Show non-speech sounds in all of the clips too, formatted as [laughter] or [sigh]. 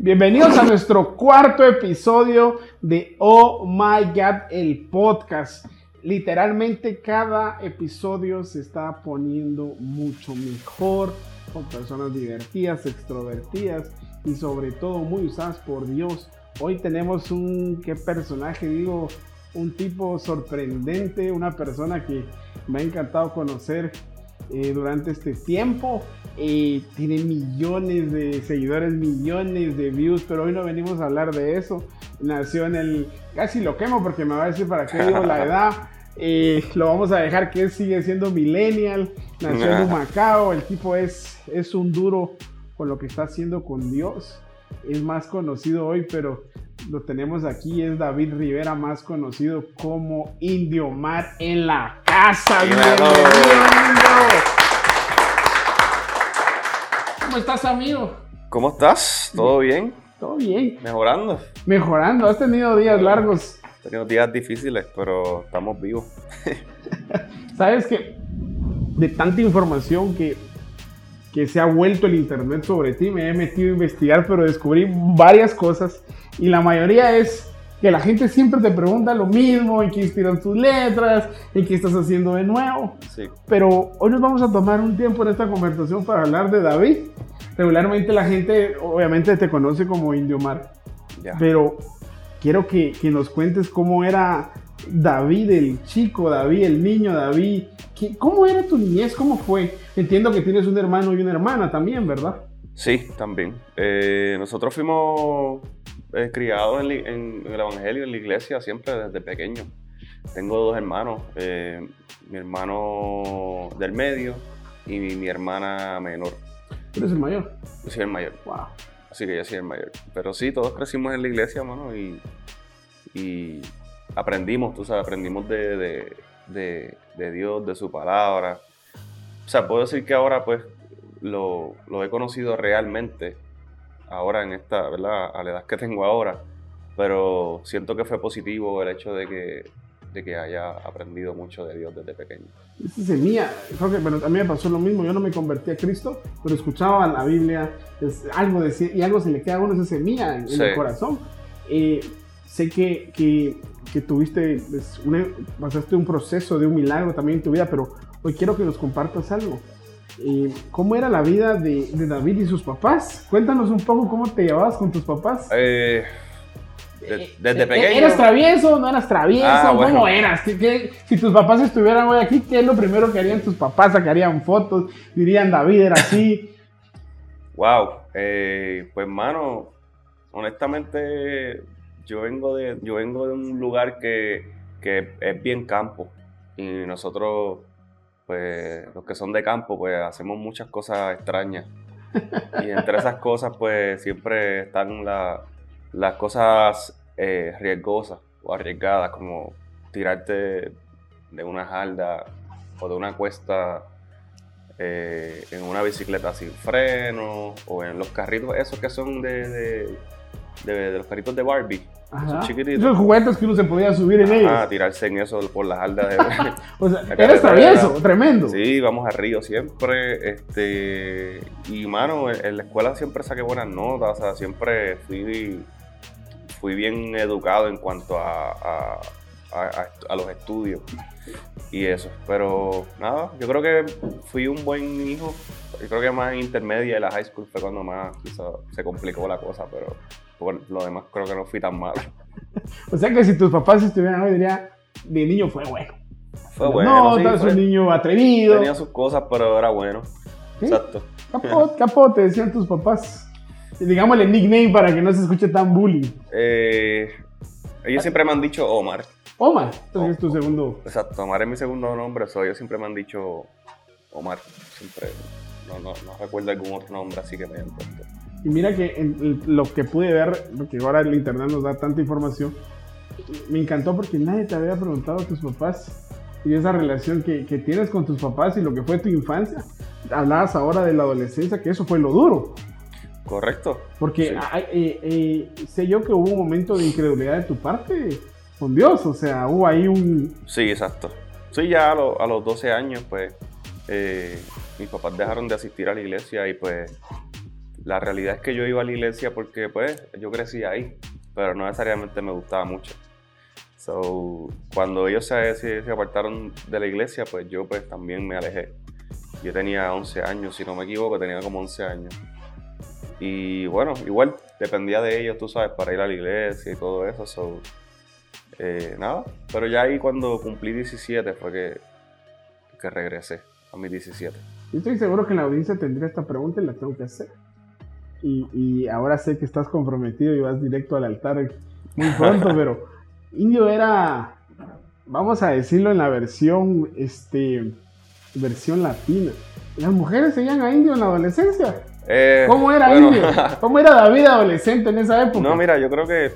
Bienvenidos a nuestro cuarto episodio de Oh My God, el podcast. Literalmente cada episodio se está poniendo mucho mejor, con personas divertidas, extrovertidas y sobre todo muy usadas por Dios. Hoy tenemos un, ¿qué personaje digo? Un tipo sorprendente, una persona que me ha encantado conocer eh, durante este tiempo. Eh, tiene millones de seguidores, millones de views, pero hoy no venimos a hablar de eso. Nació en el... Casi lo quemo porque me va a decir para qué digo la edad. [laughs] Eh, lo vamos a dejar que sigue siendo millennial. Nació en Macao. El tipo es, es un duro con lo que está haciendo con Dios. Es más conocido hoy, pero lo tenemos aquí. Es David Rivera, más conocido como Indio Mar en la casa. ¿Cómo estás, amigo? ¿Cómo estás? ¿Todo bien? Todo bien. ¿Mejorando? Mejorando. ¿Has tenido días largos? He tenido días difíciles, pero estamos vivos. [laughs] Sabes que de tanta información que, que se ha vuelto el internet sobre ti, me he metido a investigar, pero descubrí varias cosas y la mayoría es que la gente siempre te pregunta lo mismo, en qué inspiran tus letras, en qué estás haciendo de nuevo. Sí. Pero hoy nos vamos a tomar un tiempo en esta conversación para hablar de David. Regularmente la gente obviamente te conoce como Indio Mar, Ya. pero quiero que, que nos cuentes cómo era David el chico, David el niño, David. ¿Qué- ¿Cómo era tu niñez? ¿Cómo fue? Entiendo que tienes un hermano y una hermana también, ¿verdad? Sí, también. Eh, nosotros fuimos eh, criados en, li- en- en el Evangelio, en la iglesia, siempre desde pequeño. Tengo dos hermanos, eh, mi hermano del medio y mi, mi hermana menor. Tú eres el mayor. Yo soy el mayor, Wow. así que yo soy el mayor. Pero sí, todos crecimos en la iglesia, mano, y, y aprendimos, tú sabes, aprendimos de, de- de- de Dios, de su palabra. O sea, puedo decir que ahora, pues, lo, lo he conocido realmente, ahora en esta, ¿verdad? A la edad que tengo ahora, pero siento que fue positivo el hecho de que, de que haya aprendido mucho de Dios desde pequeño. Esa semilla, creo que bueno, a mí me pasó lo mismo, yo no me convertí a Cristo, pero escuchaba la Biblia, es, algo decía, y algo se le queda a uno esa semilla en, en Sí. el corazón. Eh, sé que, que, que tuviste, una- pasaste un proceso de un milagro también en tu vida, pero hoy quiero que nos compartas algo. Eh, ¿Cómo era la vida de, de David y sus papás? Cuéntanos un poco cómo te llevabas con tus papás. Eh, de- Eh, desde eh, pequeño. ¿Eras travieso? ¿No eras travieso? Ah, ¿Cómo bueno. eras? ¿Qué- qué- si tus papás estuvieran hoy aquí, ¿qué es lo primero que harían tus papás? ¿Sacarían fotos? ¿Dirían David era así? Wow, eh, pues mano, honestamente yo vengo de, yo vengo de un lugar que, que es bien campo y nosotros, pues los que son de campo, pues hacemos muchas cosas extrañas [laughs] y entre esas cosas pues siempre están la- las cosas eh, riesgosas o arriesgadas como tirarte de una jarda o de una cuesta eh, en una bicicleta sin freno o en los carritos esos que son de, de, de- de los carritos de Barbie. Ajá. chiquititos. Esos juguetes que uno se podía subir en ellos. Ah, tirarse en eso por las aldas de... [laughs] o sea, eres travieso, tremendo. Sí, vamos a Río siempre. Este, y mano, en, en la escuela siempre saqué buenas notas, o sea, siempre fui, fui bien educado en cuanto a, a- a- a- a los estudios y eso. Pero nada, yo creo que fui un buen hijo. Yo creo que más en intermedia y la high school fue cuando más quizá se complicó la cosa, pero por lo demás creo que no fui tan mal. [laughs] O sea que si tus papás estuvieran hoy, diría, de niño fue bueno. Fue bueno. no, sí, fue- un niño atrevido. tenía sus cosas, pero era bueno. ¿Sí? Exacto. Capote, [laughs] capote, decían tus papás. Digámosle nickname para que no se escuche tan bullying. Eh, ellos siempre me han dicho Omar. Omar, entonces es tu segundo. Exacto, Omar es mi segundo nombre, so ellos siempre me han dicho Omar. Siempre. No, no, no recuerdo algún otro nombre así que me hayan puesto. Y mira que en- lo que pude ver, porque ahora el internet nos da tanta información, me encantó porque nadie te había preguntado a tus papás y esa relación que, que tienes con tus papás y lo que fue tu infancia. Hablabas ahora de la adolescencia, que eso fue lo duro. ¿Correcto? Porque Sí. hay- eh, eh, sé yo que hubo un momento de incredulidad de tu parte con Dios, o sea, hubo ahí un... Sí, exacto. Sí, ya a, lo- a los 12 años, pues, eh, mis papás dejaron de asistir a la iglesia y pues la realidad es que yo iba a la iglesia porque pues yo crecí ahí, pero no necesariamente me gustaba mucho. So, cuando ellos se, se, apartaron de la iglesia, pues yo pues también me alejé. Yo tenía 11 años, si no me equivoco, tenía como 11 años. Y bueno, igual dependía de ellos, tú sabes, para ir a la iglesia y todo eso. So, eh, nada, pero ya ahí cuando cumplí 17 fue que, que regresé a mis 17. Yo estoy seguro que la audiencia tendría esta pregunta y la tengo que hacer. Y, y ahora sé que estás comprometido y vas directo al altar muy pronto, [laughs] pero Indio era, vamos a decirlo en la versión, este, versión latina. ¿Las mujeres seguían a Indio en la adolescencia? Eh, ¿Cómo era Indio? [laughs] ¿Cómo era David adolescente en esa época? No, mira, yo creo que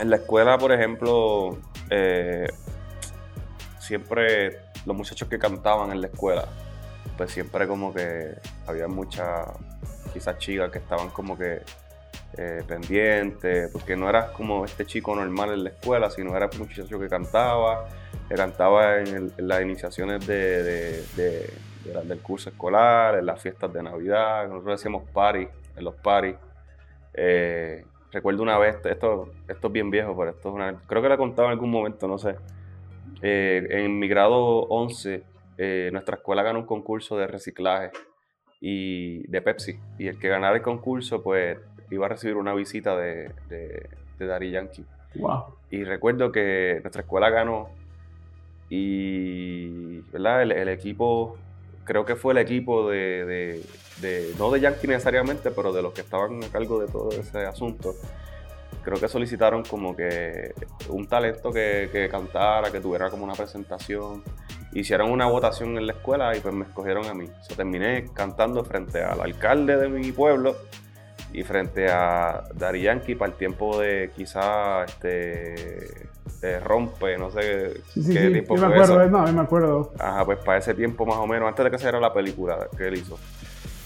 en la escuela, por ejemplo, eh, siempre los muchachos que cantaban en la escuela, pues siempre como que había muchas, quizás chicas que estaban como que eh, pendientes, porque no eras como este chico normal en la escuela, sino era un muchacho que cantaba, que cantaba en, las iniciaciones de, del curso escolar, en las fiestas de Navidad, nosotros decíamos party, en los parties. Eh, recuerdo una vez, esto, esto es bien viejo, pero esto es una, creo que lo he contado en algún momento, no sé. Eh, en mi grado 11, eh, nuestra escuela ganó un concurso de reciclaje y de Pepsi. Y el que ganara el concurso, pues iba a recibir una visita de, de, de Daddy Yankee. Wow. Y recuerdo que nuestra escuela ganó y ¿verdad? El, equipo, creo que fue el equipo de, de, no de Yankee necesariamente, pero de los que estaban a cargo de todo ese asunto, creo que solicitaron como que un talento que, que cantara, que tuviera como una presentación. Hicieron una votación en la escuela y pues me escogieron a mí. O terminé cantando frente al alcalde de mi pueblo y frente a Dari Yankee para el tiempo de quizá este rompe, no sé qué tiempo fue me acuerdo, eso. No, me acuerdo. Ajá, pues para ese tiempo más o menos, antes de que se era la película que él hizo.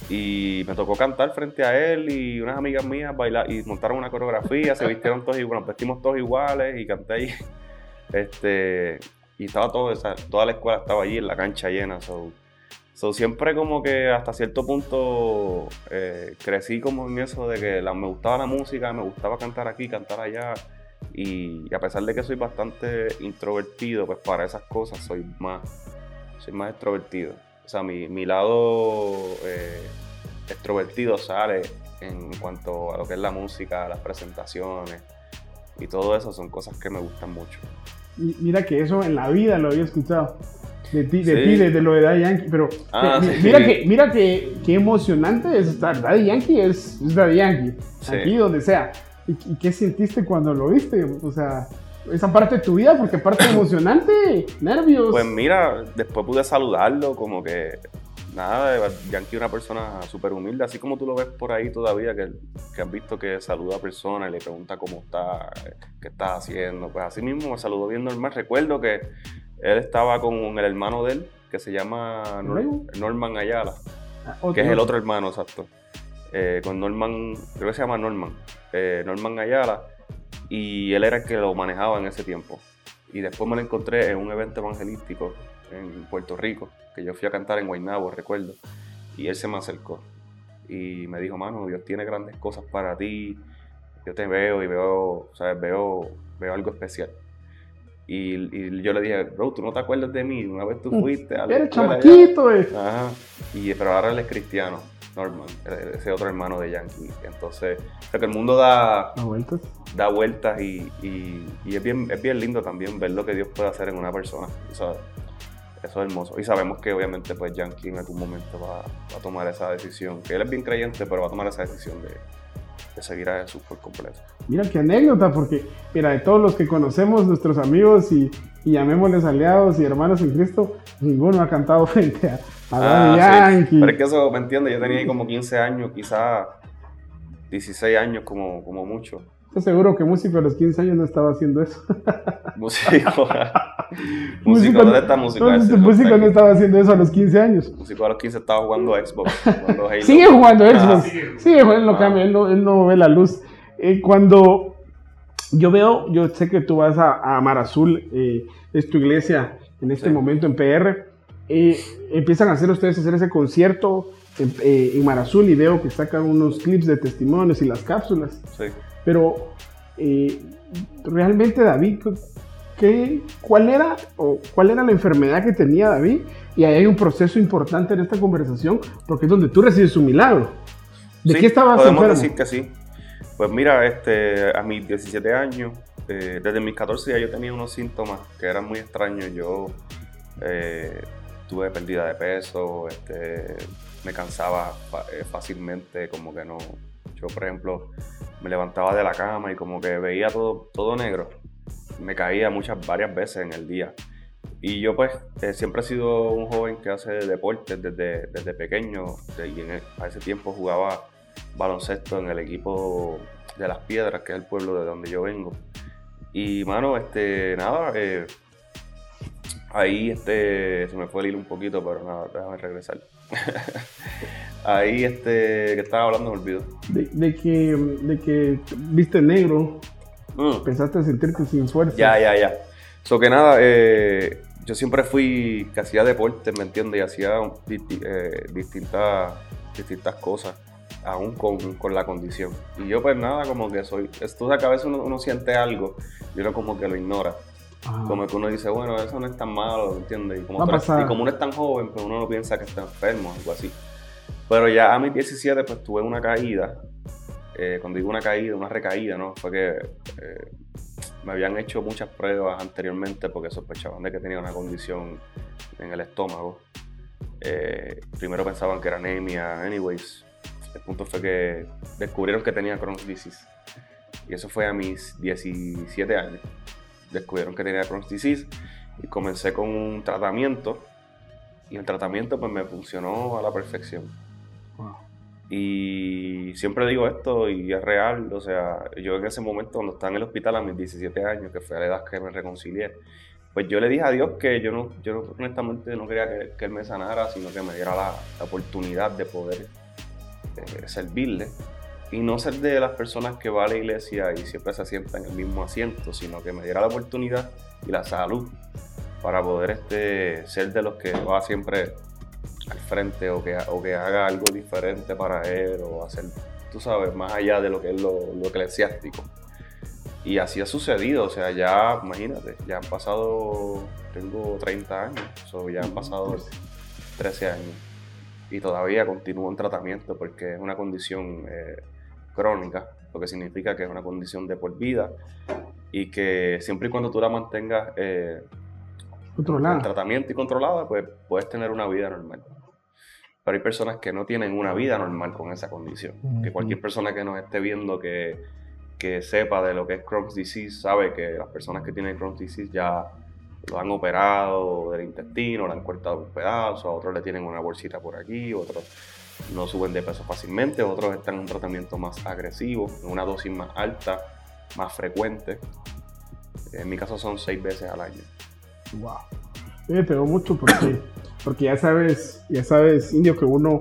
Y me tocó cantar frente a él y unas amigas mías bailar y montaron una coreografía, se vistieron todos iguales, vestimos todos iguales y canté ahí. [laughs] Este, y estaba todo, toda la escuela estaba allí en la cancha llena. So, siempre como que hasta cierto punto eh, crecí como en eso de que me gustaba la música, me gustaba cantar aquí, cantar allá. Y, a pesar de que soy bastante introvertido, pues para esas cosas soy más, soy más extrovertido. O sea, mi, mi lado eh, extrovertido sale en cuanto a lo que es la música, las presentaciones y todo eso son cosas que me gustan mucho. Mira que eso en la vida lo había escuchado. De ti, de ti, de, lo de Daddy Yankee. Pero ah, mira, que, mira que, qué emocionante es estar. Daddy Yankee es, es Daddy Yankee. Aquí donde sea. ¿Y, qué sentiste cuando lo viste? O sea, esa parte de tu vida, porque parte [coughs] emocionante, nervios. Pues mira, después pude saludarlo, como que nada, Yankee es una persona súper humilde, así como tú lo ves por ahí todavía, que, que has visto que saluda a personas y le pregunta cómo está, qué está haciendo. Pues así mismo me saludó bien normal. Recuerdo que él estaba con el hermano de él, que se llama Norman Ayala, ah, que es el otro hermano, exacto. Eh, con Norman, creo que se llama Norman, eh, Norman Ayala, y él era el que lo manejaba en ese tiempo. Y después me lo encontré en un evento evangelístico en Puerto Rico, que yo fui a cantar en Guaynabo, recuerdo, y él se me acercó y me dijo, mano, Dios tiene grandes cosas para ti, yo te veo y veo, ¿sabes? Veo, veo algo especial. Y, yo le dije, bro, tú no te acuerdas de mí, una vez tú fuiste a Eres chamaquito, eh. Ajá. Y, pero ahora él es cristiano. Norman, ese otro hermano de Yankee. Entonces, creo que el mundo da, vueltas, da vueltas y, es, bien, es bien lindo también ver lo que Dios puede hacer en una persona. Eso es hermoso. Y sabemos que obviamente pues Yankee en algún momento va, a tomar esa decisión. Que él es bien creyente, pero va a tomar esa decisión de, seguir a Jesús por completo. Mira qué anécdota, porque mira, de todos los que conocemos, nuestros amigos y, y llamémosles aliados y hermanos en Cristo, ninguno ha cantado [laughs] frente a, Ah, Yankee. Pero es que eso, ¿me entiendes? Yo tenía ahí como 15 años, quizás 16 años como, como mucho. Estoy seguro que músico a los 15 años no estaba haciendo eso. [laughs] [laughs] músico. músico, ¿dónde está músico? No, músico no estaba haciendo eso a los 15 años. Músico a los 15 estaba jugando [laughs] Xbox. sigue jugando Xbox. sigue, jugando, ah. cambia, él, no, él no ve la luz. Eh, cuando yo veo, yo sé que tú vas a, a Mar Azul, eh, es tu iglesia en este momento en PR. Eh, empiezan a hacer ustedes hacer ese concierto en, eh, en Marazul y veo que sacan unos clips de testimonios y las cápsulas. Sí. Pero eh, realmente David, ¿qué, cuál, era, o ¿cuál era la enfermedad que tenía David? Y ahí hay un proceso importante en esta conversación porque es donde tú recibes un milagro. ¿De Sí, qué estabas podemos enfermo? decir que sí. Pues mira, este, a mis 17 años, eh, desde mis 14 ya yo tenía unos síntomas que eran muy extraños. Yo eh, tuve pérdida de peso, este, me cansaba fácilmente, como que no. Yo, por ejemplo, me levantaba de la cama y como que veía todo, todo negro. Me caía muchas, varias veces en el día. Y yo pues eh, siempre he sido un joven que hace deportes desde, desde pequeño de- y en el- a ese tiempo jugaba baloncesto en el equipo de Las Piedras, que es el pueblo de donde yo vengo. Y mano, este, nada, eh, ahí este, se me fue el hilo un poquito, pero nada, déjame regresar. [laughs] ahí este, que estaba hablando me olvidó. De, de que, de que viste negro, Mm. pensaste sentirte sin fuerza. Ya, ya, ya. So que nada, eh, yo siempre fui que hacía deporte, ¿me entiendes? Y hacía eh, distintas, distintas cosas, aún con, con la condición. Y yo pues nada, como que soy, tú sabes que a veces uno, uno siente algo y uno como que lo ignora. Ah, Como que uno dice, bueno, eso no es tan malo, ¿me entiendes? Y como, y como uno es tan joven, pues uno no piensa que está enfermo, algo así. Pero ya a mis 17 pues tuve una caída. Eh, cuando digo una caída, una recaída, ¿no? Fue que eh, me habían hecho muchas pruebas anteriormente porque sospechaban de que tenía una condición en el estómago. Eh, primero pensaban que era anemia, anyways. El punto fue que descubrieron que tenía Crohn's disease. Y eso fue a mis 17 años. Descubrieron que tenía Crohn's disease y comencé con un tratamiento. Y el tratamiento pues me funcionó a la perfección. Y siempre digo esto y es real, o sea, yo en ese momento cuando estaba en el hospital a mis 17 años, que fue la edad que me reconcilié, pues yo le dije a Dios que yo no, yo honestamente no quería que, Él me sanara, sino que me diera la, oportunidad de poder eh, servirle. Y no ser de las personas que va a la iglesia y siempre se sienta en el mismo asiento, sino que me diera la oportunidad y la salud para poder este, ser de los que va siempre frente o que, o que haga algo diferente para él o hacer, tú sabes, más allá de lo que es lo, lo eclesiástico. Y así ha sucedido, o sea, ya, imagínate, ya han pasado, tengo 30 años, so ya han pasado 13 años y todavía continúo en tratamiento porque es una condición eh, crónica, lo que significa que es una condición de por vida y que siempre y cuando tú la mantengas eh, en Controlada. tratamiento y controlada, pues puedes tener una vida normal. Pero hay personas que no tienen una vida normal con esa condición. Que cualquier persona que nos esté viendo que, que sepa de lo que es Crohn's disease sabe que las personas que tienen Crohn's disease ya lo han operado del intestino, lo han cortado un pedazo, a otros le tienen una bolsita por aquí, otros no suben de peso fácilmente, otros están en un tratamiento más agresivo, en una dosis más alta, más frecuente. En mi caso son seis veces al año. Wow. Me pegó mucho porque, [coughs] porque ya sabes, ya sabes, indio, que uno,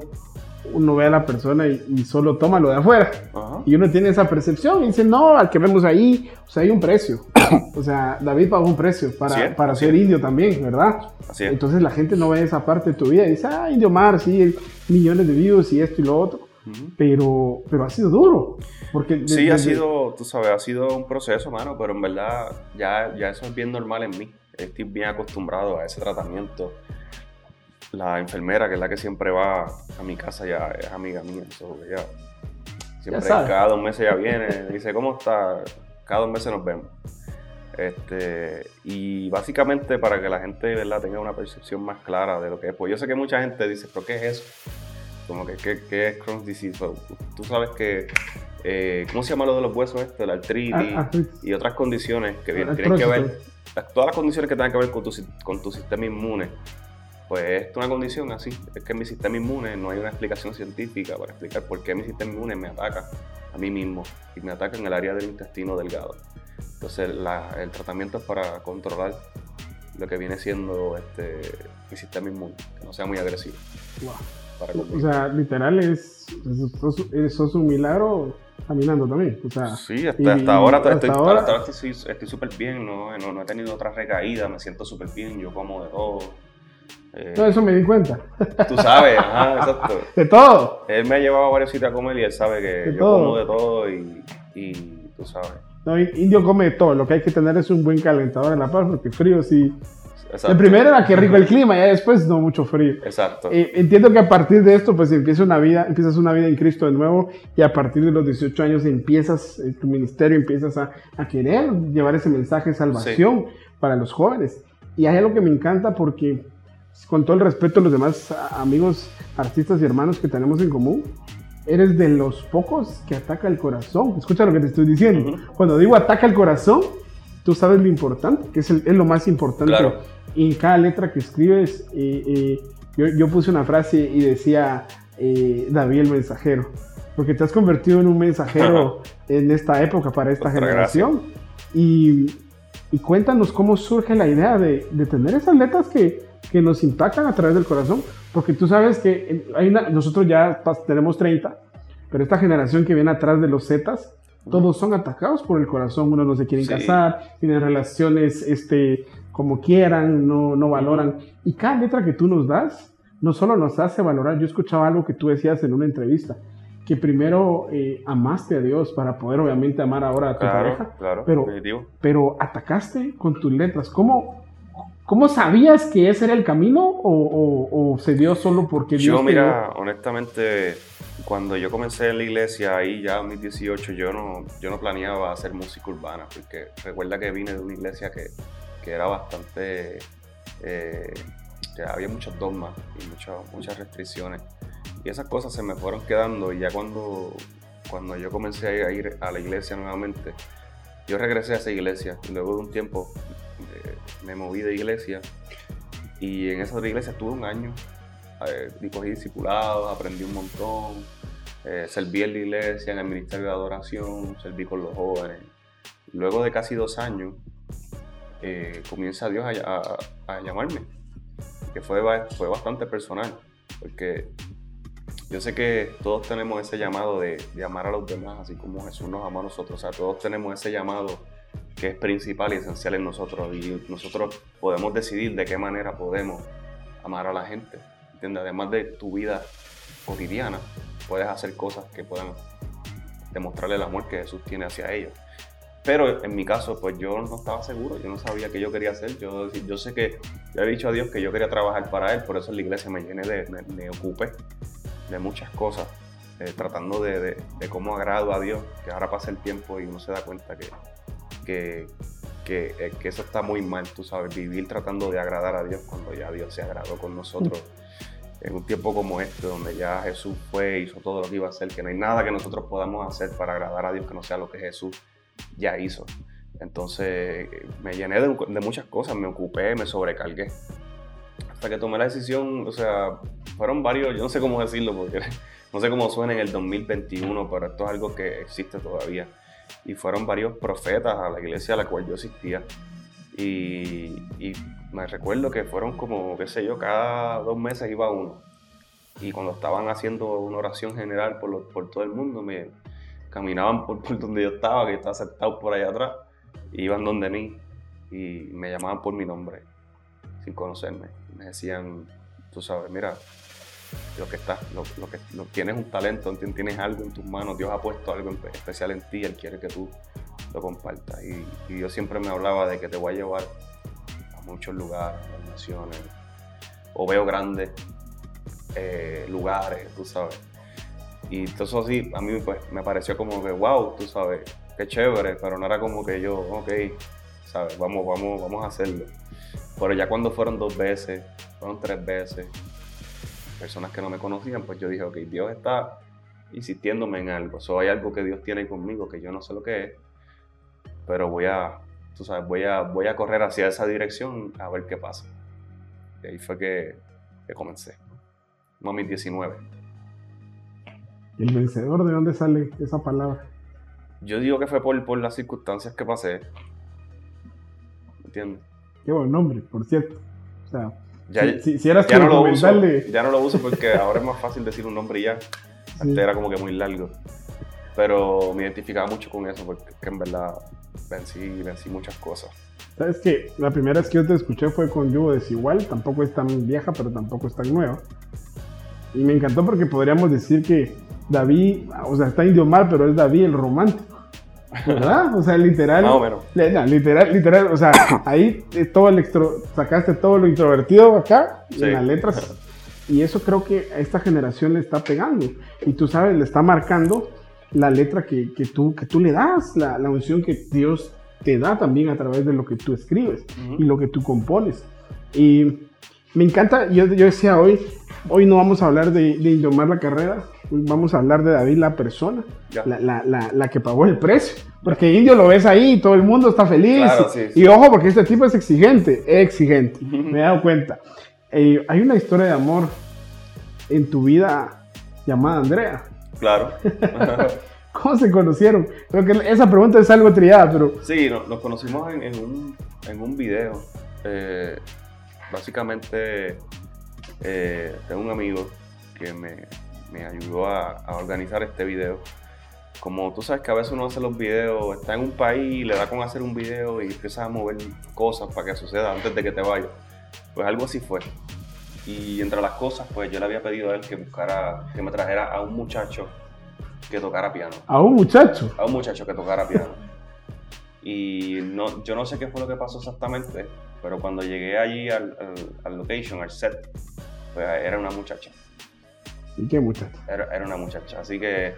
uno ve a la persona y, y solo toma lo de afuera. Ajá. Y uno tiene esa percepción y dice, no, al que vemos ahí, o sea, hay un precio. [coughs] O sea, David pagó un precio para, para ser indio también, ¿verdad? Así es. Entonces la gente no ve esa parte de tu vida y dice, ah, Indio Mar, sí, millones de views y esto y lo otro. Pero, pero ha sido duro. Porque de- Sí, ha desde- sido, tú sabes, ha sido un proceso, mano, pero en verdad ya, ya eso es bien normal en mí. Estoy bien acostumbrado a ese tratamiento. La enfermera, que es la que siempre va a mi casa, ya es amiga mía. so, ella siempre, sabe. cada dos meses ya viene, dice, ¿cómo está? Cada dos meses nos vemos. Este, y básicamente para que la gente ¿verdad? tenga una percepción más clara de lo que es. Pues yo sé que mucha gente dice, ¿pero qué es eso? Como que, ¿qué, qué es Crohn's disease? Pero tú sabes que, eh, ¿cómo se llama lo de los huesos este? La artritis Ah, artritis. y otras condiciones que vienen- tienen que ver, todas las condiciones que tengan que ver con tu, con tu sistema inmune. Pues es una condición así, es que mi sistema inmune no hay una explicación científica para explicar por qué mi sistema inmune me ataca a mí mismo y me ataca en el área del intestino delgado. Entonces la- el tratamiento es para controlar lo que viene siendo este, mi sistema inmune, que no sea muy agresivo. Wow. Para O sea, literal es, sos, sos un milagro caminando también. O sea, Sí, hasta, y hasta ahora hasta estoy ahora- hasta ahora estoy súper bien, no, no, no he tenido otra recaída, me siento súper bien, yo como de todo. Eh, No, eso me di cuenta. Tú sabes, ajá, [laughs] exacto. De todo. Él me ha llevado a varios sitios a comer y él sabe que De yo todo. como de todo y, y tú sabes. No, indio come de todo. Lo que hay que tener es un buen calentador en la paz, porque frío sí. Exacto. El primero era que rico el clima, ya después no mucho frío. Exacto. Eh, entiendo que a partir de esto, pues empieza una vida, empiezas una vida en Cristo de nuevo y a partir de los 18 años empiezas eh, tu ministerio, empiezas a, a querer llevar ese mensaje de salvación para los jóvenes. Y hay algo que me encanta porque, con todo el respeto a los demás amigos, artistas y hermanos que tenemos en común, eres de los pocos que ataca el corazón. Escucha lo que te estoy diciendo. Ujú. Cuando digo ataca el corazón, tú sabes lo importante, que es, el- es lo más importante. Claro. Y en cada letra que escribes, eh, eh, yo, yo puse una frase y decía eh, David el mensajero, porque te has convertido en un mensajero en esta época para esta Otra generación. Y, y cuéntanos cómo surge la idea de, de tener esas letras que, que nos impactan a través del corazón, porque tú sabes que hay una- nosotros ya tenemos 30, pero esta generación que viene atrás de los Zetas, todos son atacados por el corazón, unos no se quieren Sí. casar, tienen relaciones este, como quieran, no, no valoran. Y cada letra que tú nos das, no solo nos hace valorar, yo escuchaba algo que tú decías en una entrevista, que primero eh, amaste a Dios para poder obviamente amar ahora a tu pareja, Claro, claro, pero- definitivo. pero atacaste con tus letras. ¿Cómo, cómo sabías que ese era el camino o, o- o se dio solo porque Dios Yo, te mira, honestamente, cuando yo comencé en la iglesia, ahí ya en mis 18, yo no, yo no planeaba hacer música urbana, porque recuerda que vine de una iglesia que, que era bastante, eh, que había muchos dogmas y muchas, muchas restricciones. Y esas cosas se me fueron quedando y ya cuando, cuando yo comencé a ir a la iglesia nuevamente, yo regresé a esa iglesia y luego de un tiempo eh, me moví de iglesia y en esa otra iglesia estuve un año eh, cogí discipulados, aprendí un montón, eh, serví en la iglesia, en el ministerio de adoración, serví con los jóvenes. Luego de casi dos años, eh, comienza Dios a, a- a llamarme, que fue, fue bastante personal, porque yo sé que todos tenemos ese llamado de, de amar a los demás, así como Jesús nos ama a nosotros, o sea, todos tenemos ese llamado que es principal y esencial en nosotros, y nosotros podemos decidir de qué manera podemos amar a la gente. ¿entiendes? Además de tu vida cotidiana, puedes hacer cosas que puedan demostrarle el amor que Jesús tiene hacia ellos. Pero en mi caso, pues yo no estaba seguro, yo no sabía qué yo quería hacer. Yo, yo sé que yo he dicho a Dios que yo quería trabajar para Él, por eso en la iglesia me llené de, me, me ocupé de muchas cosas, eh, tratando de, de- de cómo agrado a Dios, que ahora pasa el tiempo y uno se da cuenta que, que, que, eh, que eso está muy mal, tú sabes, vivir tratando de agradar a Dios cuando ya Dios se agradó con nosotros. En un tiempo como este, donde ya Jesús fue, hizo todo lo que iba a hacer, que no hay nada que nosotros podamos hacer para agradar a Dios que no sea lo que Jesús ya hizo. Entonces me llené de, de muchas cosas, me ocupé, me sobrecargué. Hasta que tomé la decisión, o sea, fueron varios, yo no sé cómo decirlo, porque [laughs] no sé cómo suena en el 2021, pero esto es algo que existe todavía. Y fueron varios profetas a la iglesia a la cual yo asistía. Y, me recuerdo que fueron como, qué sé yo, cada dos meses iba uno. Y cuando estaban haciendo una oración general por, por todo el mundo, me caminaban por, por donde yo estaba, que estaba sentado por allá atrás, y iban donde mí y me llamaban por mi nombre, sin conocerme. Me decían, tú sabes, mira, lo que estás, lo, que tienes un talento, tien- tienes algo en tus manos, Dios ha puesto algo especial en ti, Él quiere que tú lo compartas. Y, y Dios siempre me hablaba de que te voy a llevar a muchos lugares, a naciones, o veo grandes eh, lugares, tú sabes. Y eso así, a mí pues me pareció como que, wow, tú sabes, qué chévere, pero no era como que yo, ok, sabes, vamos, vamos, vamos a hacerlo. Pero ya cuando fueron dos veces, fueron tres veces, personas que no me conocían, pues yo dije, ok, Dios está insistiéndome en algo. So, hay algo que Dios tiene conmigo que yo no sé lo que es, pero voy a, tú sabes, voy a, voy a correr hacia esa dirección a ver qué pasa. Y ahí fue que, que comencé. Mis 19. El vencedor, ¿de dónde sale esa palabra? Yo digo que fue por, por las circunstancias que pasé. ¿Me entiendes? Qué buen nombre, por cierto. O sea, Ya, si, si- si eras ya no lo uso, ya no lo uso porque [laughs] ahora es más fácil decir un nombre y ya. Antes Sí. era como que muy largo. Pero me identificaba mucho con eso porque en verdad vencí, vencí muchas cosas. Sabes que la primera vez que yo te escuché fue con Yugo Desigual, tampoco es tan vieja, pero tampoco es tan nueva. Y me encantó porque podríamos decir que David, o sea, está indio mal, pero es David el romántico. ¿Verdad? O sea, literal. No, literal, literal. O sea, [coughs] ahí eh, todo el extro, sacaste todo lo introvertido acá Sí. en las letras. Y eso creo que a esta generación le está pegando. Y tú sabes, le está marcando la letra que, que tú, que tú le das, la, la unción que Dios te da también a través de lo que tú escribes Ujú. y lo que tú compones. Y me encanta, yo, yo decía hoy, hoy no vamos a hablar de, de Indomar la carrera, vamos a hablar de David la persona, la, la- la- la que pagó el precio. Porque Indio lo ves ahí todo el mundo está feliz. Claro, y, sí, y sí. ojo, porque este tipo es exigente, exigente, me he dado cuenta. Eh, hay una historia de amor en tu vida llamada Andrea. Claro. [laughs] ¿Cómo se conocieron? Creo que esa pregunta es algo triada, pero Sí, no- nos conocimos en, en un, en un video. Eh, básicamente, eh, tengo un amigo que me, me ayudó a, a organizar este video. Como tú sabes que a veces uno hace los videos, está en un país, le da con hacer un video y empiezas a mover cosas para que suceda antes de que te vayas. Pues algo así fue. Y entre las cosas, pues yo le había pedido a él que buscara, que me trajera a un muchacho que tocara piano a un muchacho. a un muchacho que tocara piano. Y no, yo no sé qué fue lo que pasó exactamente, pero cuando llegué allí al, al- al location, al set, pues era una muchacha. ¿Y qué muchacho? Era, una muchacha. Así que,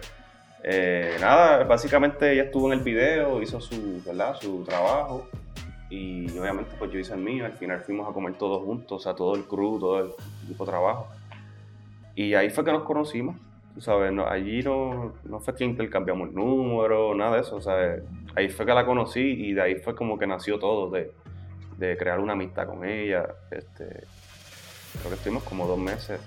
eh, nada, básicamente ella estuvo en el video, hizo su, ¿verdad? su trabajo. Y obviamente pues yo hice el mío. Al final fuimos a comer todos juntos, o sea, todo el crew, todo el equipo de trabajo. Y ahí fue que nos conocimos. Sabes, allí no, no fue que intercambiamos números, nada de eso. Sea, ahí fue que la conocí y de ahí fue como que nació todo, de, de crear una amistad con ella. Este, creo que estuvimos como dos meses,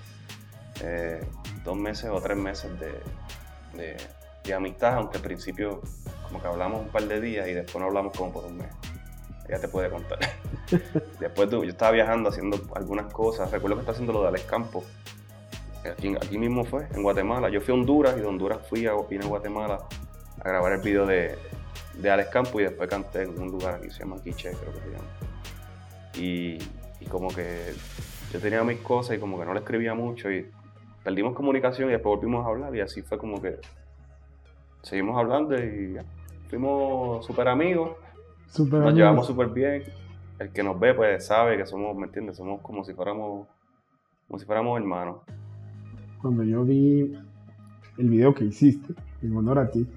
eh, dos meses o tres meses de, de, amistad, aunque al principio como que hablamos un par de días y después no hablamos como por un mes. Ella te puede contar. [laughs] después yo estaba viajando haciendo algunas cosas. Recuerdo que estaba haciendo lo de Alex Campos. Aquí, aquí mismo fue, en Guatemala. Yo fui a Honduras y de Honduras fui a, vine a Guatemala a grabar el video de, de Alex Campos y después canté en un lugar aquí se llama Quiche, creo que se llama. Y, y como que yo tenía mis cosas y como que no le escribía mucho y perdimos comunicación y después volvimos a hablar y así fue como que seguimos hablando y fuimos súper amigos, nos amigos. llevamos súper bien. El que nos ve pues sabe que somos, ¿me entiendes? Somos como si fuéramos, como si fuéramos hermanos. Cuando yo vi el video que hiciste en honor a ti,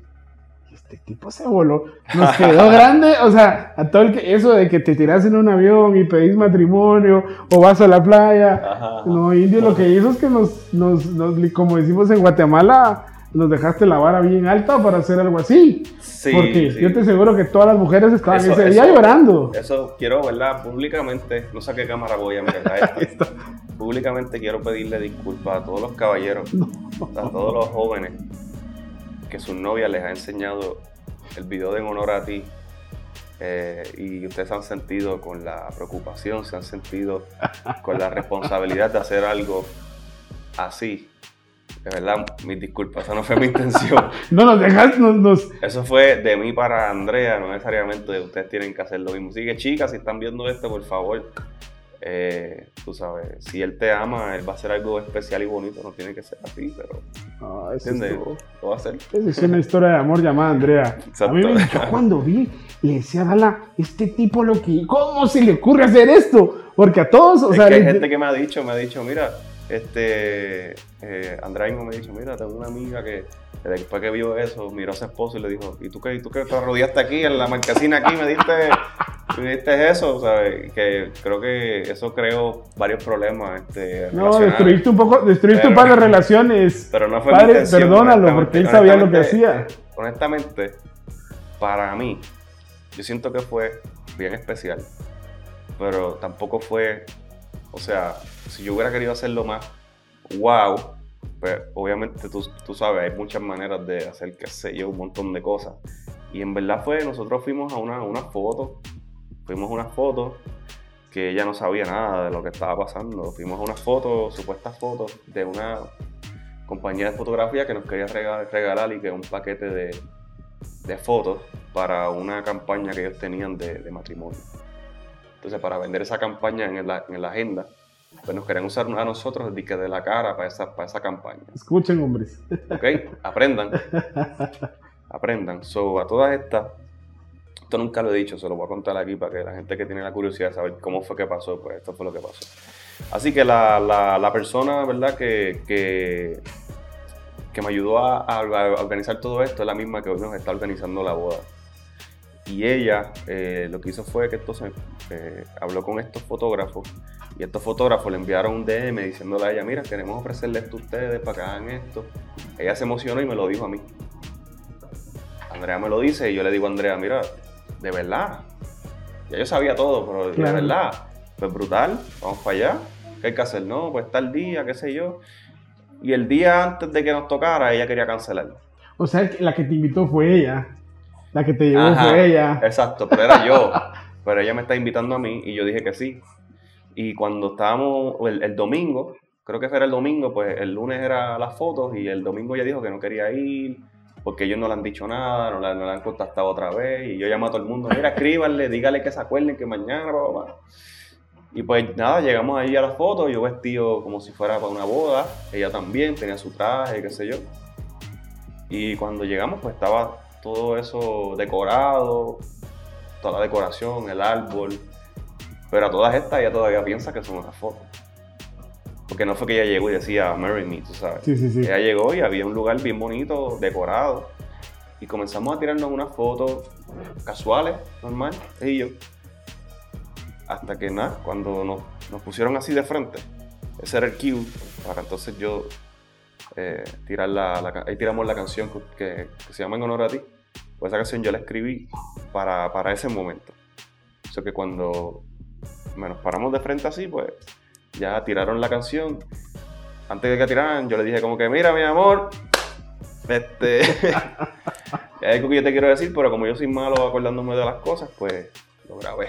este tipo se voló. Nos [laughs] quedó grande, o sea, a todo el que eso de que te tiras en un avión y pedís matrimonio o vas a la playa. Ajá. No, Indio lo que hizo es que nos, nos, nos- como decimos en Guatemala, nos dejaste la vara bien alta para hacer algo así. Sí, Porque sí. yo te aseguro que todas las mujeres estaban Eso- ese día eso- llorando. Eso quiero, ¿verdad? Públicamente, no sé a qué cámara voy a mirar. [laughs] Públicamente quiero pedirle disculpas a todos los caballeros, [laughs] a todos los jóvenes que sus novias les ha enseñado el video de En Honor a ti. eh, y ustedes se han sentido con la preocupación, se han sentido con la responsabilidad de hacer algo así. De verdad, mis disculpas, esa no fue mi intención. [laughs] No nos nos- Eso fue de mí para Andrea, no necesariamente ustedes tienen que hacer lo mismo. Así que chicas, si están viendo esto, por favor, eh, tú sabes, si él te ama, él va a hacer algo especial y bonito, no tiene que ser así, pero Ah, ¿entiendes? Lo va a hacer. Esa es una historia de amor llamada Andrea. Exacto. A mí me- yo cuando vi, le decía a Dala, este tipo lo que, ¿cómo se le ocurre hacer esto? Porque a todos, o es sea, que hay gente que me ha dicho, me ha dicho, mira, este, eh, Andrea mismo me dicho, mira, tengo una amiga que después que vio eso, miró a su esposo y le dijo, ¿y tú qué, y tú qué te arrodillaste aquí en la marquesina aquí? Me diste, [laughs] me diste eso, ¿sabes? Que creo que eso creó varios problemas. Este, no, destruiste un poco, destruiste un par de relaciones. Pero no fue mi Padre, intención, perdónalo, porque él sabía lo que hacía. Honestamente, para mí, yo siento que fue bien especial. Pero tampoco fue, o sea, si yo hubiera querido hacerlo más, wow, pues obviamente tú, tú sabes, hay muchas maneras de hacer, que sé yo, un montón de cosas. Y en verdad fue, nosotros fuimos a una, una foto, fuimos a una foto que ella no sabía nada de lo que estaba pasando. Fuimos a unas fotos, supuestas fotos, de una compañía de fotografía que nos quería regalar, y que un paquete de, de fotos para una campaña que ellos tenían de matrimonio. Entonces, para vender esa campaña en la, en la agenda, pues nos querían usar a nosotros de, de la cara para esa, para esa campaña. Escuchen, hombres. ¿Ok? Aprendan. Aprendan. So, a todas estas, esto nunca lo he dicho, se lo voy a contar aquí para que la gente que tiene la curiosidad de saber cómo fue que pasó, pues esto fue lo que pasó. Así que la, la, la persona, ¿verdad? Que, que, que me ayudó a, a, organizar todo esto es la misma que hoy nos está organizando la boda. Y ella eh, lo que hizo fue que entonces habló con estos fotógrafos y estos fotógrafos le enviaron un DM diciéndole a ella, mira, queremos ofrecerle esto a ustedes para que hagan esto. Ella se emocionó y me lo dijo a mí. Andrea me lo dice y yo le digo a Andrea, mira, de verdad. Ya yo sabía todo, pero de verdad. Pues brutal, vamos para allá. ¿Qué hay que hacer? No, pues tal día, qué sé yo. Y el día antes de que nos tocara, ella quería cancelar. O sea, la que te invitó fue ella. La que te llevó fue ella. Exacto, pero era yo. [laughs] pero ella me está invitando a mí y yo dije que sí. Y cuando estábamos, el, domingo, creo que era el domingo, pues el lunes era las fotos y el domingo ella dijo que no quería ir porque ellos no le han dicho nada, no le, han contactado otra vez. Y yo llamo a todo el mundo, mira, escríbanle, dígale que se acuerden que mañana, papá. Y pues nada, llegamos ahí a las fotos, yo vestido como si fuera para una boda, ella también tenía su traje, qué sé yo. Y cuando llegamos, pues estaba todo eso decorado, toda la decoración, el árbol. Pero a todas estas ella todavía piensa que son unas fotos. Porque no fue que ella llegó y decía, marry me, tú sabes. Sí, sí, sí. Ella llegó y había un lugar bien bonito, decorado. Y comenzamos a tirarnos unas fotos casuales, normal, y yo. Hasta que nada, cuando nos, nos pusieron así de frente, ese era el cue para entonces yo eh, tirar la, la, ahí tiramos la canción que, que, se llama En Honor a Ti. Pues esa canción yo la escribí para, para ese momento. O sea que cuando nos paramos de frente así, pues ya tiraron la canción. Antes de que tiraran, yo le dije como que, mira, mi amor, este, [laughs] hay algo que yo te quiero decir, pero como yo soy malo acordándome de las cosas, pues lo grabé.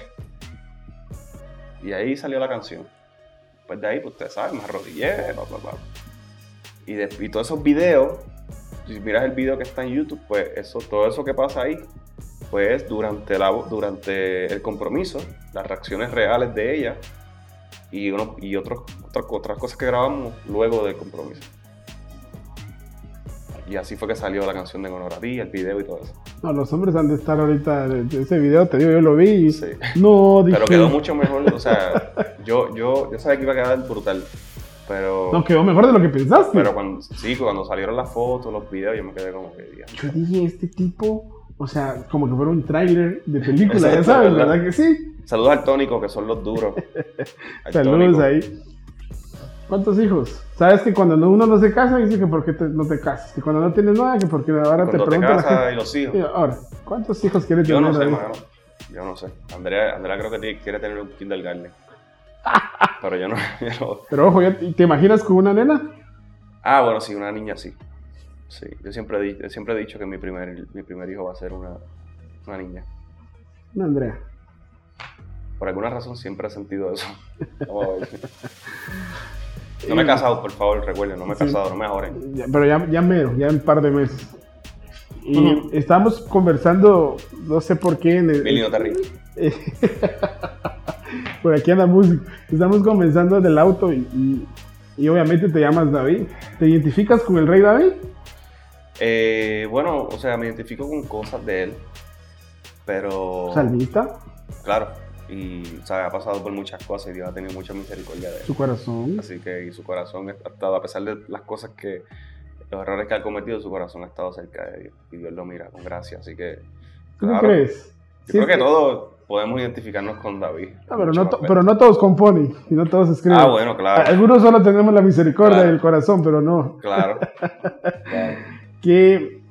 Y ahí salió la canción. Pues de ahí, pues ustedes saben, me arrodillé, bla, bla, bla. Y, de, y todos esos videos, si miras el video que está en YouTube, pues eso, todo eso que pasa ahí, pues durante, la, durante el compromiso, las reacciones reales de ella y, uno, y otros, otras, otras cosas que grabamos luego del compromiso. Y así fue que salió la canción de Honor a ti, el video y todo eso. No, los hombres han de estar ahorita, ese video te digo, yo lo vi y Sí. no, dije... Pero quedó mucho mejor, o sea, yo, yo, yo sabía que iba a quedar brutal, pero... No, quedó mejor de lo que pensaste. Pero cuando, sí, cuando salieron las fotos, los videos, yo me quedé como que... Yo dije, este tipo, o sea, como que fuera un tráiler de película, ya sabes, ¿verdad? ¿verdad que sí? Saludos al Tónico, que son los duros. [laughs] Al Saludos ahí. ¿Cuántos hijos? Sabes que cuando no- uno no se casa, dice que por qué te- no te casas. Que cuando no tienes nada, que porque ahora te Cuando te casas gente. y los hijos. Ahora, ¿cuántos hijos quieres Yo tener? no sé, mano. Yo no sé. Andrea, Andrea creo que tiene- quiere tener un kindergarten. Pero yo no, [laughs] yo no. Pero ojo, ¿ya te imaginas con una nena? Ah, bueno, sí, una niña sí. Sí, yo siempre, he siempre he dicho que mi primer, mi primer hijo va a ser una, una niña. Una Andrea. Por alguna razón siempre he sentido eso. [laughs] [laughs] No me he casado, por favor, recuerden, no me he Sí. casado, no me ahoren. Ya- pero ya, ya mero, ya en un par de meses. Y Ujú. estamos conversando, no sé por qué, en el- Mili, no te ríes. Por aquí anda música. Estamos conversando del auto y, y- y obviamente te llamas David. ¿Te identificas con el rey David? Eh, bueno, o sea, me identifico con cosas de él, pero... Salmista, Claro, y o sea, ha pasado por muchas cosas y Dios ha tenido mucha misericordia de él. su corazón. Así que y su corazón ha estado, a pesar de las cosas que, los errores que ha cometido, su corazón ha estado cerca de Dios y Dios lo mira con gracia. Así que, ¿Tú qué claro, crees? yo Sí, creo que que- todos podemos identificarnos con David. Ah, pero, no pero todos componen y no todos escriben. Ah, bueno, claro. Algunos solo tenemos la misericordia Claro. del corazón, pero no. Claro. claro. [laughs] que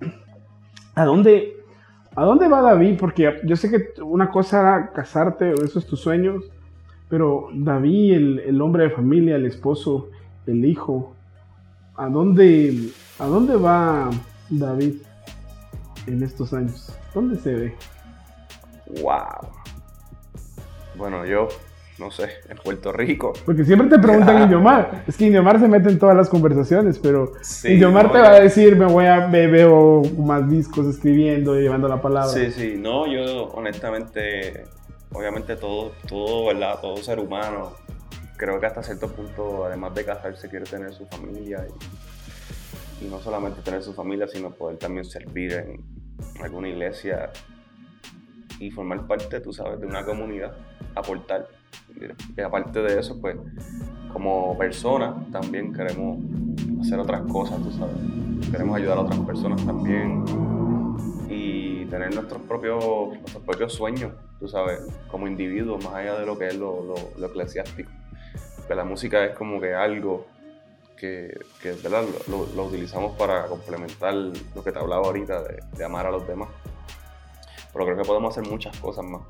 ¿a dónde a dónde va David? Porque yo sé que una cosa era casarte, o esos tus sueños, pero David, el, el hombre de familia, el esposo, el hijo, ¿a dónde a dónde va David en estos años? ¿Dónde se ve? Wow. Bueno, yo, no sé, en Puerto Rico. Porque siempre te preguntan [laughs] Indiomar. Es que Indiomar se mete en todas las conversaciones, pero Sí, Indiomar no, te va a decir, me voy a, veo más discos escribiendo y llevando la palabra. Sí, sí, no, yo honestamente obviamente todo, todo, ¿verdad? Todo ser humano, creo que hasta cierto punto, además de casarse, quiere tener su familia y, y no solamente tener su familia, sino poder también servir en alguna iglesia y formar parte, tú sabes, de una comunidad, aportar. Y aparte de eso, pues, como persona también queremos hacer otras cosas, tú sabes. Queremos ayudar a otras personas también y tener nuestros propios, nuestros propios sueños, tú sabes, como individuos, más allá de lo que es lo, lo, eclesiástico. Que la música es como que algo que, que ¿verdad? Lo, lo, utilizamos para complementar lo que te hablaba ahorita de amar a los demás. Pero creo que podemos hacer muchas cosas más.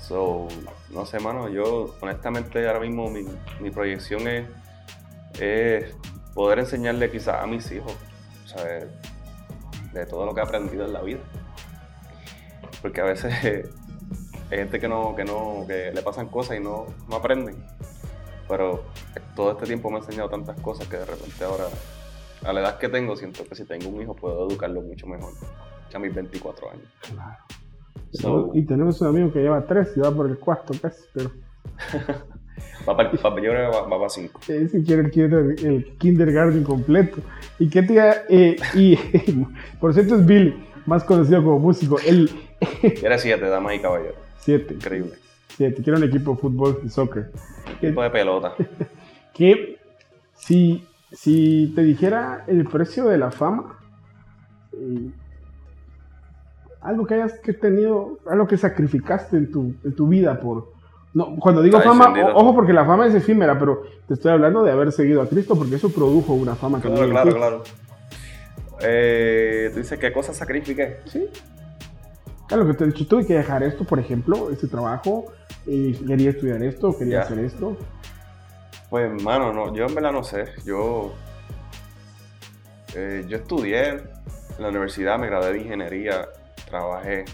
So, no sé, mano, yo honestamente ahora mismo mi, proyección es, poder enseñarle quizás a mis hijos. De todo lo que he aprendido en la vida. Porque a veces [laughs] hay gente que no, que no, que le pasan cosas y no, no aprenden. Pero todo este tiempo me ha enseñado tantas cosas que de repente ahora, a la edad que tengo, siento que si tengo un hijo puedo educarlo mucho mejor a mis 24 años. Claro. y tenemos un amigo que lleva tres y va por el cuarto casi, pero... va para, va, yo creo va, para cinco. Ese quiere el, el, kindergarten completo. ¿Y qué te eh, y, [laughs] Por cierto es Billy, más conocido como músico. Él... [laughs] Era siete, damas y caballeros. Siete. Increíble. Siete. Quiere un equipo de fútbol y soccer. Equipo de pelota. [laughs] que si, si te dijera el precio de la fama... Algo que hayas que tenido, algo que sacrificaste en tu, en tu vida por... No, cuando digo fama, ojo porque la fama es efímera, pero te estoy hablando de haber seguido a Cristo porque eso produjo una fama claro, también. Claro, claro, eh, tú dices, ¿qué cosas sacrifiqué? Sí. Claro, que te he dicho, tuve que dejar esto, por ejemplo, ese trabajo, y quería estudiar esto, quería hacer esto. Pues, mano, no, yo en verdad no sé. Yo, eh, yo estudié en la universidad, me gradué de ingeniería trabajé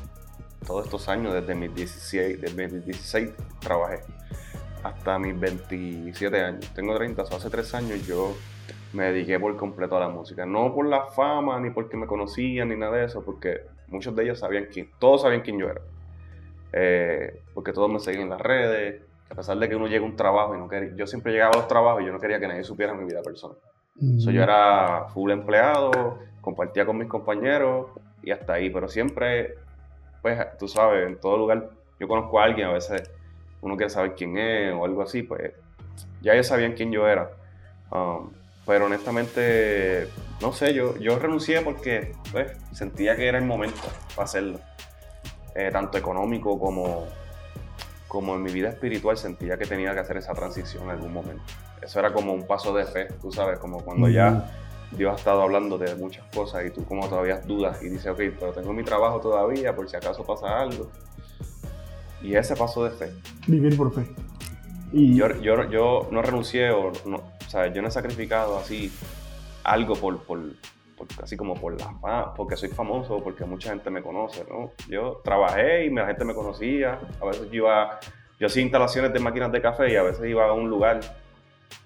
todos estos años, desde mis 16, desde mis 16 trabajé hasta mis 27 años. Tengo 30, hace 3 años yo me dediqué por completo a la música. No por la fama, ni porque me conocían, ni nada de eso, porque muchos de ellos sabían quién, todos sabían quién yo era. Eh, porque todos me seguían en las redes, a pesar de que uno llega a un trabajo y no quería, yo siempre llegaba a los trabajos y yo no quería que nadie supiera mi vida personal. yo era full empleado, compartía con mis compañeros, y hasta ahí. Pero siempre, pues, tú sabes, en todo lugar yo conozco a alguien, a veces uno quiere saber quién es o algo así, pues ya ellos sabían quién yo era. Um, pero honestamente, no sé, yo, yo renuncié porque pues, sentía que era el momento para hacerlo. Eh, tanto económico como, como en mi vida espiritual sentía que tenía que hacer esa transición en algún momento. Eso era como un paso de fe, tú sabes, como cuando ya Dios ha estado hablando de muchas cosas y tú como todavía dudas y dices, ok, pero tengo mi trabajo todavía por si acaso pasa algo. Y ese paso de fe. Vivir por fe. Y yo, yo, yo no renuncié o, no, o sea, yo no he sacrificado así algo por, por, así como por la porque soy famoso, porque mucha gente me conoce, ¿no? Yo trabajé y la gente me conocía. A veces yo iba, yo hacía instalaciones de máquinas de café y a veces iba a un lugar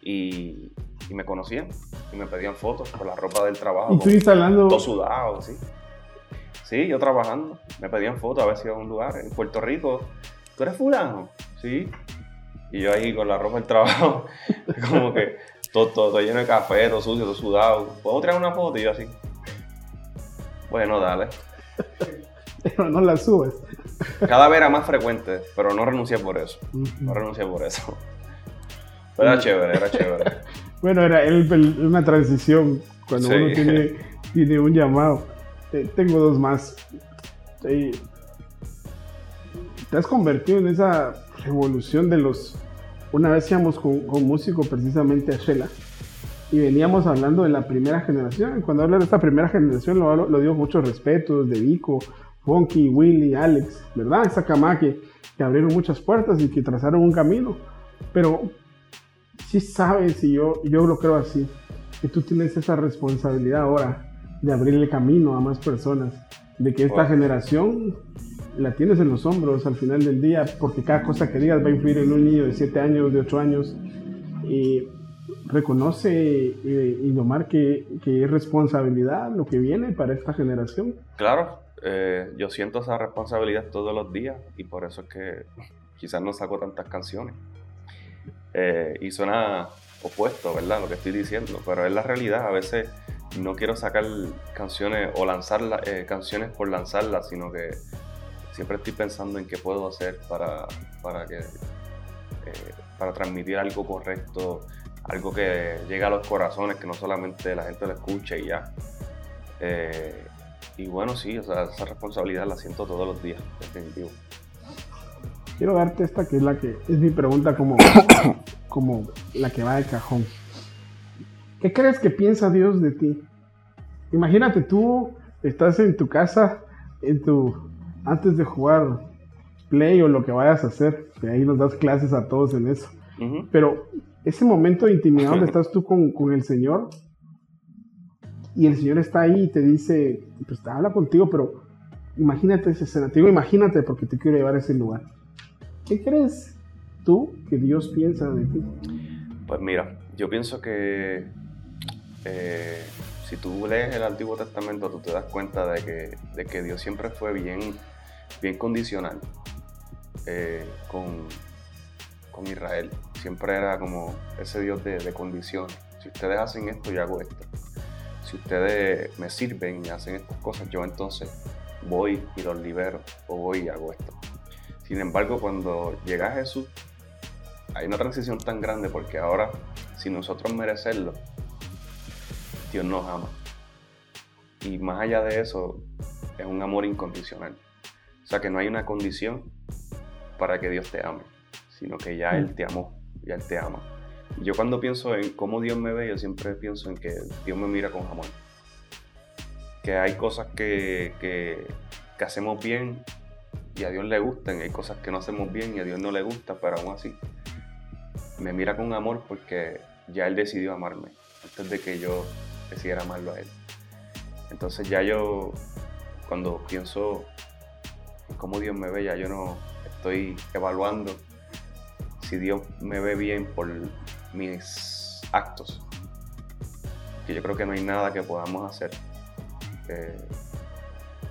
y, y me conocían y me pedían fotos por la ropa del trabajo. ¿Y tú instalando? Todo sudado, sí. Sí, yo trabajando. Me pedían fotos a ver si iba a un lugar. En Puerto Rico, ¿tú eres fulano? Sí. Y yo ahí con la ropa del trabajo, [laughs] como que todo, todo, lleno de café, todo sucio, todo sudado. ¿Puedo traer una foto? Y yo así. Bueno, dale. Pero no la subes. Cada vez era más frecuente, pero no renuncié por eso. No renuncié por eso. Pero era chévere, era chévere. Bueno, era una transición cuando uno tiene, [laughs] tiene, un llamado. tengo dos más. te has convertido en esa revolución de los... Una vez íbamos con, con músico precisamente a Shela y veníamos hablando de la primera generación. Cuando hablo de esta primera generación lo, lo, digo con muchos respetos, de Vico, Funky, Willy, Alex, ¿verdad? Esa cama que, que abrieron muchas puertas y que trazaron un camino. Pero sí sabes, y yo, yo lo creo así, que tú tienes esa responsabilidad ahora de abrirle camino a más personas, de que esta generación la tienes en los hombros al final del día, porque cada cosa que digas va a influir en un niño de 7 años, de 8 años, y reconoce eh, Indomar que, que, es responsabilidad lo que viene para esta generación. Claro, eh, yo siento esa responsabilidad todos los días y por eso es que quizás no saco tantas canciones. Eh, y suena opuesto, ¿verdad? Lo que estoy diciendo, pero es la realidad. A veces no quiero sacar canciones o lanzar eh, canciones por lanzarlas, sino que siempre estoy pensando en qué puedo hacer para, para, que, para transmitir algo correcto, algo que llegue a los corazones, que no solamente la gente lo escuche y ya. Eh, y bueno, sí, esa responsabilidad la siento todos los días, definitivo. Quiero darte esta que es la que es mi pregunta como, [coughs] como la que va de cajón. ¿Qué crees que piensa Dios de ti? Imagínate tú estás en tu casa, en tu antes de jugar play o lo que vayas a hacer, que ahí nos das clases a todos en eso. Pero ese momento de intimidad donde estás tú con, con, el Señor y el Señor está ahí y te dice, pues habla contigo, pero imagínate ese escena. Te digo, imagínate porque te quiero llevar a ese lugar. ¿Qué crees tú que Dios piensa de ti? Pues mira, yo pienso que eh, si tú lees el Antiguo Testamento, tú te das cuenta de que, de que Dios siempre fue bien, bien condicional eh, con, con Israel. Siempre era como ese Dios de, de condiciones. Si ustedes hacen esto, yo hago esto. Si ustedes me sirven y hacen estas cosas, yo entonces voy y los libero o voy y hago esto. Sin embargo, cuando llega Jesús, hay una transición tan grande porque ahora, sin nosotros merecerlo, Dios nos ama. Y más allá de eso, es un amor incondicional. O sea que no hay una condición para que Dios te ame sino que ya Él mm. te amó, ya Él te ama. Y yo cuando pienso en cómo Dios me ve, yo siempre pienso en que Dios me mira con amor. Que hay cosas que, que, que hacemos bien y a Dios le gustan, hay cosas que no hacemos bien y a Dios no le gusta, pero aún así me mira con amor porque ya Él decidió amarme antes de que yo decidiera amarlo a Él. Entonces ya yo, cuando pienso en cómo Dios me ve, ya yo no estoy evaluando si Dios me ve bien por mis actos, que yo creo que no hay nada que podamos hacer eh,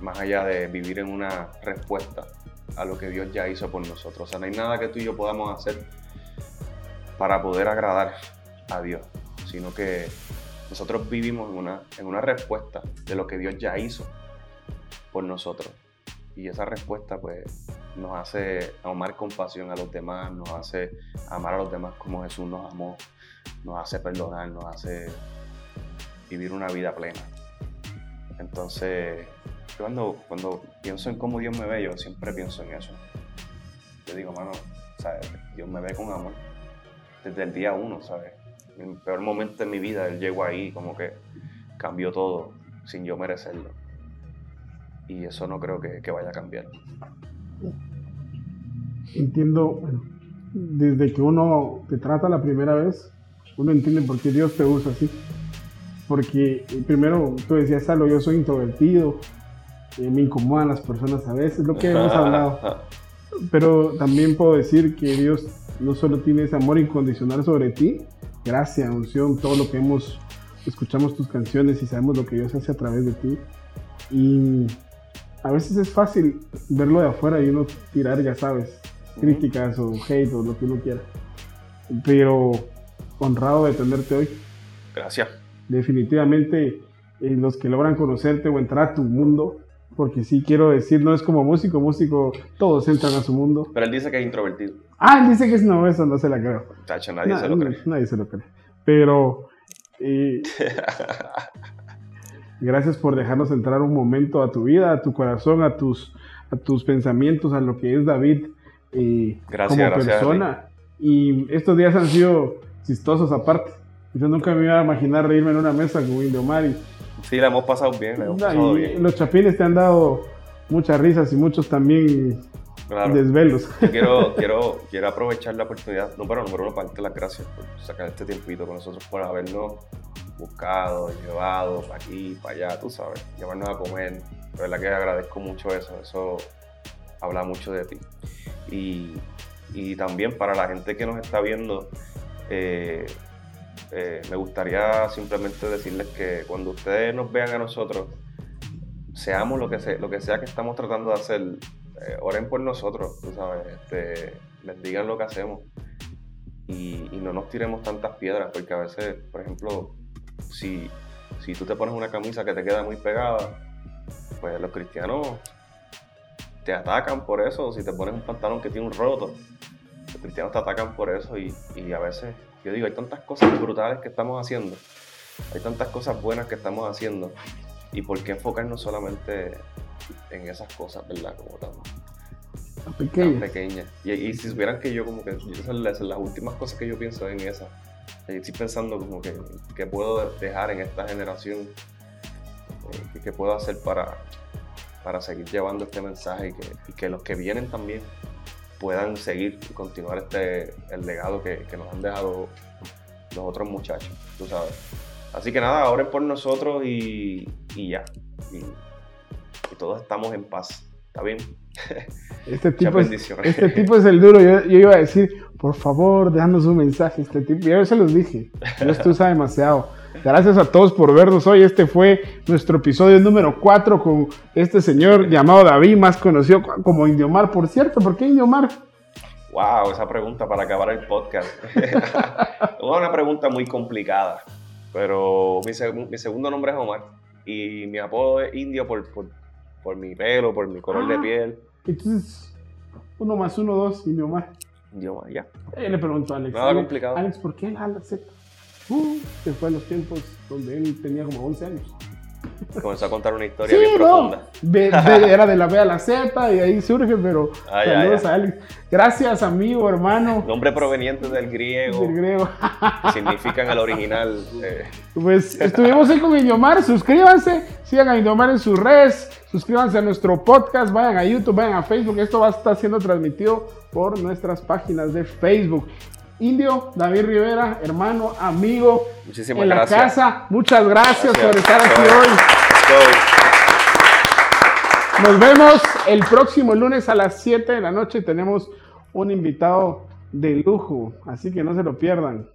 más allá de vivir en una respuesta a lo que Dios ya hizo por nosotros. O sea, no hay nada que tú y yo podamos hacer para poder agradar a Dios, sino que nosotros vivimos en una, en una respuesta de lo que Dios ya hizo por nosotros. Y esa respuesta pues nos hace amar compasión a los demás, nos hace amar a los demás como Jesús nos amó, nos hace perdonar, nos hace vivir una vida plena. Entonces, cuando, cuando pienso en cómo Dios me ve, yo siempre pienso en eso. Yo digo, mano, Dios me ve con amor desde el día uno, ¿sabes? En el peor momento de mi vida, Él llegó ahí, como que cambió todo sin yo merecerlo. Y eso no creo que, vaya a cambiar entiendo, desde que uno te trata la primera vez, uno entiende por qué Dios te usa así. Porque eh, primero tú decías, algo, yo soy introvertido, eh, me incomodan las personas a veces, lo que hemos [laughs] hablado. Pero también puedo decir que Dios no solo tiene ese amor incondicional sobre ti, gracia, unción, todo lo que hemos, escuchamos tus canciones y sabemos lo que Dios hace a través de ti. Y a veces es fácil verlo de afuera y uno tirar, ya sabes, críticas o hate o lo que uno quiera. Pero honrado de tenerte hoy. Gracias. Definitivamente eh, los que logran conocerte o entrar a tu mundo, porque sí quiero decir, no es como músico, músico, todos entran a su mundo. Pero él dice que es introvertido. Ah, él dice que es no, eso no se la creo. Tacho, nadie se lo cree. Nadie se lo cree. Pero eh, [laughs] Gracias por dejarnos entrar un momento a tu vida, a tu corazón, a tus, a tus pensamientos, a lo que es David eh, como persona. Y estos días han sido chistosos aparte. Yo nunca me iba a imaginar reírme en una mesa con Indomar. Y, sí, la hemos pasado bien. Los chapines te han dado muchas risas y muchos también desvelos. quiero, [laughs] quiero, quiero aprovechar la oportunidad, no, pero número uno, para darte las gracias por sacar este tiempito con nosotros, por habernos buscado, llevado para aquí, para allá, tú sabes, llevarnos a comer. La verdad que agradezco mucho eso, eso habla mucho de ti. Y, y también para la gente que nos está viendo, eh, eh, me gustaría simplemente decirles que cuando ustedes nos vean a nosotros, seamos lo que, sea, lo que estamos tratando de hacer, eh, oren por nosotros, sabes, este, les digan lo que hacemos. Y, y, no nos tiremos tantas piedras, porque a veces, por ejemplo, si, si tú te pones una camisa que te queda muy pegada, pues los cristianos te atacan por eso, si te pones un pantalón que tiene un roto, los cristianos te atacan por eso. Y, y a veces, yo digo, hay tantas cosas brutales que estamos haciendo, hay tantas cosas buenas que estamos haciendo y por qué enfocarnos solamente en esas cosas, ¿verdad? Como tan, pequeñas. pequeñas. Y, y, si supieran que yo como que, esas son las, las últimas cosas que yo pienso en esas, estoy pensando como que, que puedo dejar en esta generación, eh, que puedo hacer para, para seguir llevando este mensaje y que, y que, los que vienen también puedan seguir y continuar este, el legado que, que, nos han dejado los otros muchachos, tú sabes. Así que nada, oren por nosotros y, y ya. Y, y, todos estamos en paz. ¿Está bien? [laughs] Este tipo, es, este tipo es el duro. Yo, yo, iba a decir, por favor, déjanos un mensaje. Este tipo, ya se los dije. Dios tú sabes demasiado. Gracias a todos por vernos hoy. Este fue nuestro episodio número 4 con este señor llamado David, más conocido como Indiomar. Por cierto, ¿por qué Indiomar? Wow, esa pregunta para acabar el podcast. [laughs] una pregunta muy complicada, pero mi, seg mi, segundo nombre es Omar y mi apodo es Indio por, por, por mi pelo, por mi color ah, de piel. Entonces, uno más uno, dos, Indiomar. Indiomar, ya. Eh, le pregunto a Alex. Nada complicado. Alex, ¿por qué la Z? Uh, que fue en los tiempos donde él tenía como 11 años. Comenzó a contar una historia sí, bien no. profunda. De, de, [laughs] era de la B a la Z y ahí surge, pero ay, saludos ay, a Alex. Gracias, amigo, hermano. Nombre proveniente del griego. Del griego. [laughs] que significa en el original. Eh. Pues estuvimos ahí con Indomar. Suscríbanse, sigan a Indomar en sus redes. Suscríbanse a nuestro podcast, vayan a YouTube, vayan a Facebook. Esto va a estar siendo transmitido por nuestras páginas de Facebook. Indio, David Rivera, hermano, amigo Muchísimas en la gracias. casa. Muchas gracias, Gracias. por estar aquí Let's hoy. Let's. Nos vemos el próximo lunes a las 7 de la noche. Tenemos un invitado de lujo, así que no se lo pierdan.